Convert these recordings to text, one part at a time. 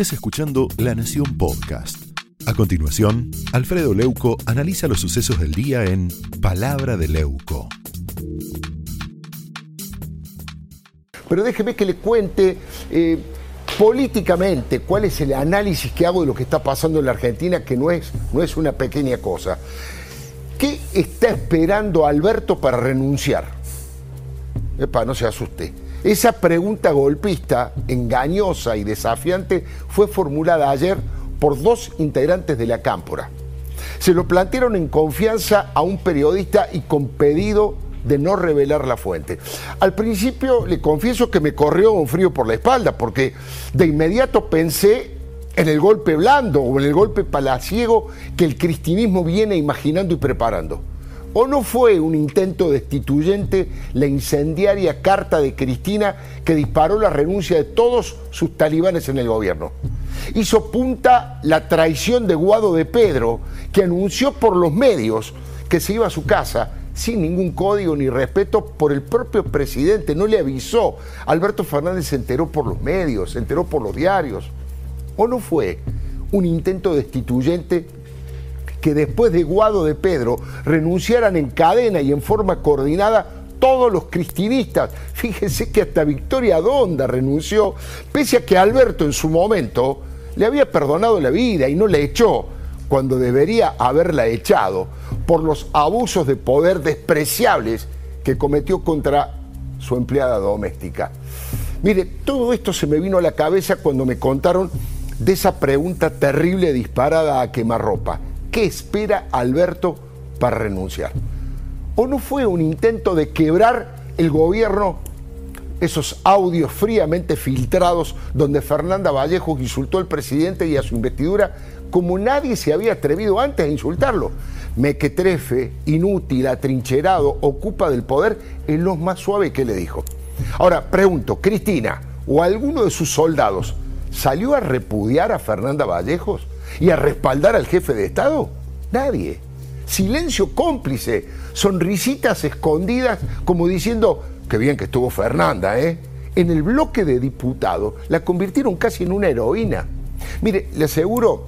estés escuchando La Nación Podcast. A continuación, Alfredo Leuco analiza los sucesos del día en Palabra de Leuco. Pero déjeme que le cuente eh, políticamente cuál es el análisis que hago de lo que está pasando en la Argentina, que no es, no es una pequeña cosa. ¿Qué está esperando Alberto para renunciar? Epa, no se asuste. Esa pregunta golpista, engañosa y desafiante fue formulada ayer por dos integrantes de la Cámpora. Se lo plantearon en confianza a un periodista y con pedido de no revelar la fuente. Al principio le confieso que me corrió un frío por la espalda porque de inmediato pensé en el golpe blando o en el golpe palaciego que el cristianismo viene imaginando y preparando. ¿O no fue un intento destituyente la incendiaria carta de Cristina que disparó la renuncia de todos sus talibanes en el gobierno? Hizo punta la traición de Guado de Pedro, que anunció por los medios que se iba a su casa sin ningún código ni respeto por el propio presidente, no le avisó. Alberto Fernández se enteró por los medios, se enteró por los diarios. ¿O no fue un intento destituyente que después de Guado de Pedro renunciaran en cadena y en forma coordinada todos los cristinistas. Fíjense que hasta Victoria Donda renunció, pese a que Alberto en su momento le había perdonado la vida y no le echó, cuando debería haberla echado por los abusos de poder despreciables que cometió contra su empleada doméstica. Mire, todo esto se me vino a la cabeza cuando me contaron de esa pregunta terrible disparada a quemarropa. ¿Qué espera Alberto para renunciar? ¿O no fue un intento de quebrar el gobierno esos audios fríamente filtrados donde Fernanda Vallejo insultó al presidente y a su investidura como nadie se había atrevido antes a insultarlo? Mequetrefe, inútil, atrincherado, ocupa del poder, es lo más suave que le dijo. Ahora, pregunto, Cristina o alguno de sus soldados salió a repudiar a Fernanda Vallejos? Y a respaldar al jefe de Estado? Nadie. Silencio cómplice, sonrisitas escondidas como diciendo, qué bien que estuvo Fernanda, ¿eh? En el bloque de diputados la convirtieron casi en una heroína. Mire, le aseguro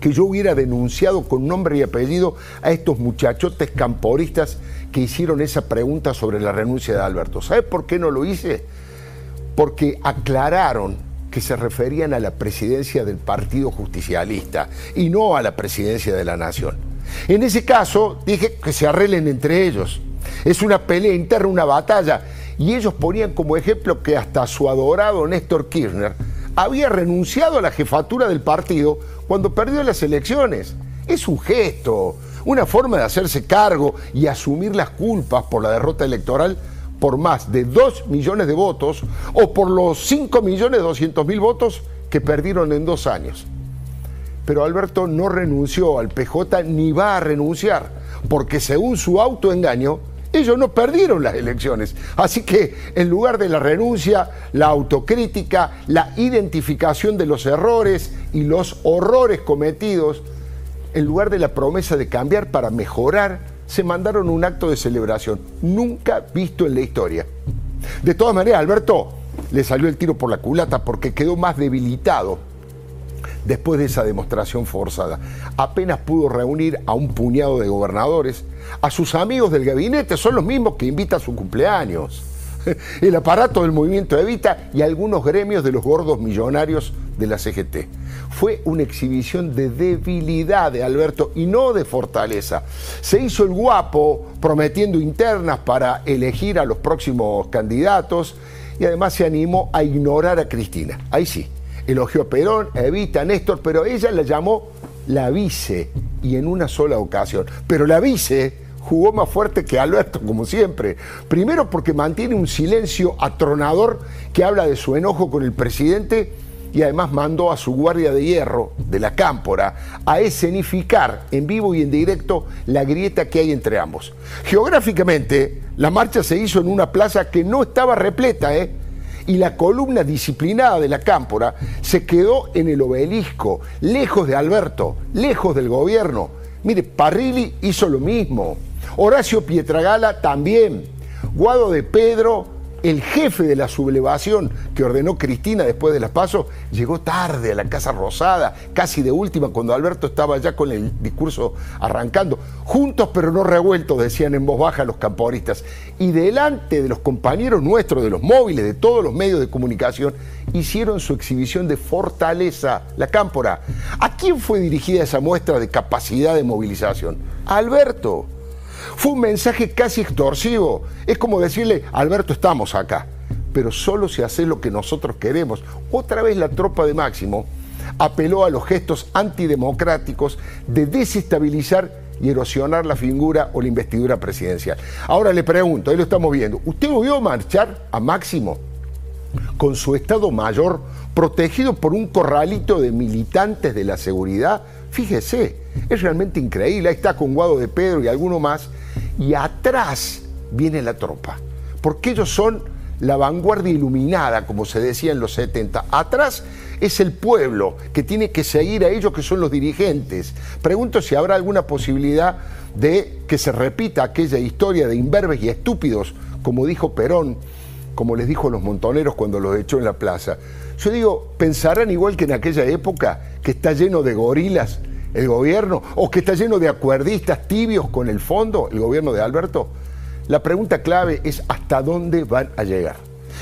que yo hubiera denunciado con nombre y apellido a estos muchachotes camporistas que hicieron esa pregunta sobre la renuncia de Alberto. ¿Sabe por qué no lo hice? Porque aclararon se referían a la presidencia del Partido Justicialista y no a la presidencia de la Nación. En ese caso dije que se arreglen entre ellos. Es una pelea interna, una batalla. Y ellos ponían como ejemplo que hasta su adorado Néstor Kirchner había renunciado a la jefatura del partido cuando perdió las elecciones. Es un gesto, una forma de hacerse cargo y asumir las culpas por la derrota electoral por más de 2 millones de votos o por los 5 millones 200 mil votos que perdieron en dos años. Pero Alberto no renunció al PJ ni va a renunciar, porque según su autoengaño, ellos no perdieron las elecciones. Así que en lugar de la renuncia, la autocrítica, la identificación de los errores y los horrores cometidos, en lugar de la promesa de cambiar para mejorar, se mandaron un acto de celebración, nunca visto en la historia. De todas maneras, Alberto le salió el tiro por la culata porque quedó más debilitado después de esa demostración forzada. Apenas pudo reunir a un puñado de gobernadores, a sus amigos del gabinete, son los mismos que invita a su cumpleaños, el aparato del movimiento Evita y algunos gremios de los gordos millonarios de la CGT. Fue una exhibición de debilidad de Alberto y no de fortaleza. Se hizo el guapo prometiendo internas para elegir a los próximos candidatos y además se animó a ignorar a Cristina. Ahí sí, elogió a Perón, a Evita, a Néstor, pero ella la llamó la vice y en una sola ocasión. Pero la vice jugó más fuerte que Alberto, como siempre. Primero porque mantiene un silencio atronador que habla de su enojo con el presidente y además mandó a su guardia de hierro de la cámpora a escenificar en vivo y en directo la grieta que hay entre ambos. Geográficamente, la marcha se hizo en una plaza que no estaba repleta, ¿eh? y la columna disciplinada de la cámpora se quedó en el obelisco, lejos de Alberto, lejos del gobierno. Mire, Parrilli hizo lo mismo, Horacio Pietragala también, Guado de Pedro el jefe de la sublevación que ordenó Cristina después de las pasos llegó tarde a la Casa Rosada, casi de última, cuando Alberto estaba ya con el discurso arrancando. Juntos pero no revueltos, decían en voz baja los camporistas. Y delante de los compañeros nuestros, de los móviles, de todos los medios de comunicación, hicieron su exhibición de fortaleza, la cámpora. ¿A quién fue dirigida esa muestra de capacidad de movilización? Alberto. Fue un mensaje casi extorsivo. Es como decirle, Alberto, estamos acá, pero solo si hace lo que nosotros queremos. Otra vez la tropa de Máximo apeló a los gestos antidemocráticos de desestabilizar y erosionar la figura o la investidura presidencial. Ahora le pregunto, ahí lo estamos viendo, ¿usted lo vio marchar a Máximo con su Estado Mayor protegido por un corralito de militantes de la seguridad? Fíjese, es realmente increíble. Ahí está con Guado de Pedro y alguno más. Y atrás viene la tropa. Porque ellos son la vanguardia iluminada, como se decía en los 70. Atrás es el pueblo que tiene que seguir a ellos que son los dirigentes. Pregunto si habrá alguna posibilidad de que se repita aquella historia de imberbes y estúpidos, como dijo Perón, como les dijo a los montoneros cuando los echó en la plaza. Yo digo, ¿pensarán igual que en aquella época que está lleno de gorilas el gobierno o que está lleno de acuerdistas tibios con el fondo, el gobierno de Alberto? La pregunta clave es hasta dónde van a llegar.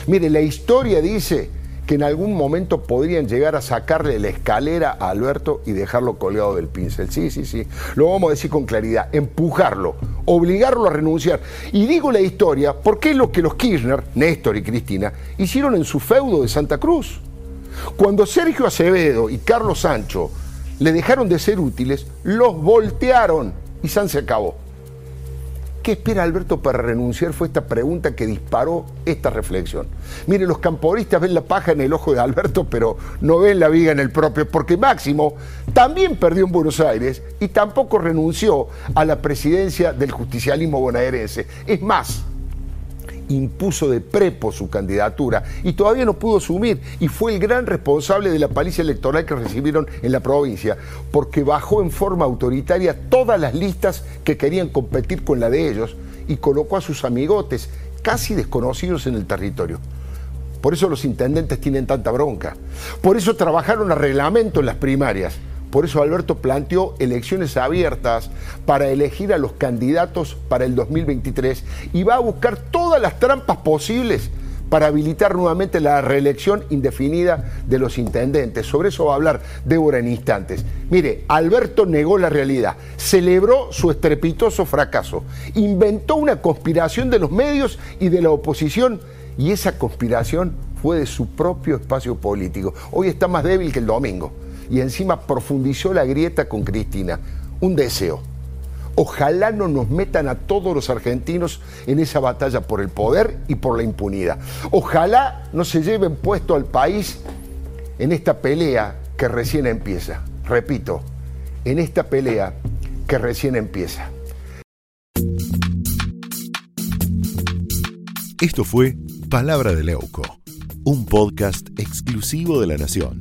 Mire, la historia dice que en algún momento podrían llegar a sacarle la escalera a Alberto y dejarlo colgado del pincel. Sí, sí, sí. Lo vamos a decir con claridad. Empujarlo, obligarlo a renunciar. Y digo la historia porque es lo que los Kirchner, Néstor y Cristina, hicieron en su feudo de Santa Cruz. Cuando Sergio Acevedo y Carlos Sancho le dejaron de ser útiles, los voltearon y San se acabó. ¿Qué espera Alberto para renunciar? Fue esta pregunta que disparó esta reflexión. Mire, los camporistas ven la paja en el ojo de Alberto, pero no ven la viga en el propio, porque Máximo también perdió en Buenos Aires y tampoco renunció a la presidencia del justicialismo bonaerense. Es más, impuso de prepo su candidatura y todavía no pudo asumir y fue el gran responsable de la paliza electoral que recibieron en la provincia, porque bajó en forma autoritaria todas las listas que querían competir con la de ellos y colocó a sus amigotes, casi desconocidos en el territorio. Por eso los intendentes tienen tanta bronca. Por eso trabajaron a reglamento en las primarias por eso Alberto planteó elecciones abiertas para elegir a los candidatos para el 2023 y va a buscar todas las trampas posibles para habilitar nuevamente la reelección indefinida de los intendentes. Sobre eso va a hablar Débora en instantes. Mire, Alberto negó la realidad, celebró su estrepitoso fracaso, inventó una conspiración de los medios y de la oposición y esa conspiración fue de su propio espacio político. Hoy está más débil que el domingo y encima profundizó la grieta con Cristina. Un deseo. Ojalá no nos metan a todos los argentinos en esa batalla por el poder y por la impunidad. Ojalá no se lleven puesto al país en esta pelea que recién empieza. Repito, en esta pelea que recién empieza. Esto fue Palabra de Leuco, un podcast exclusivo de la Nación.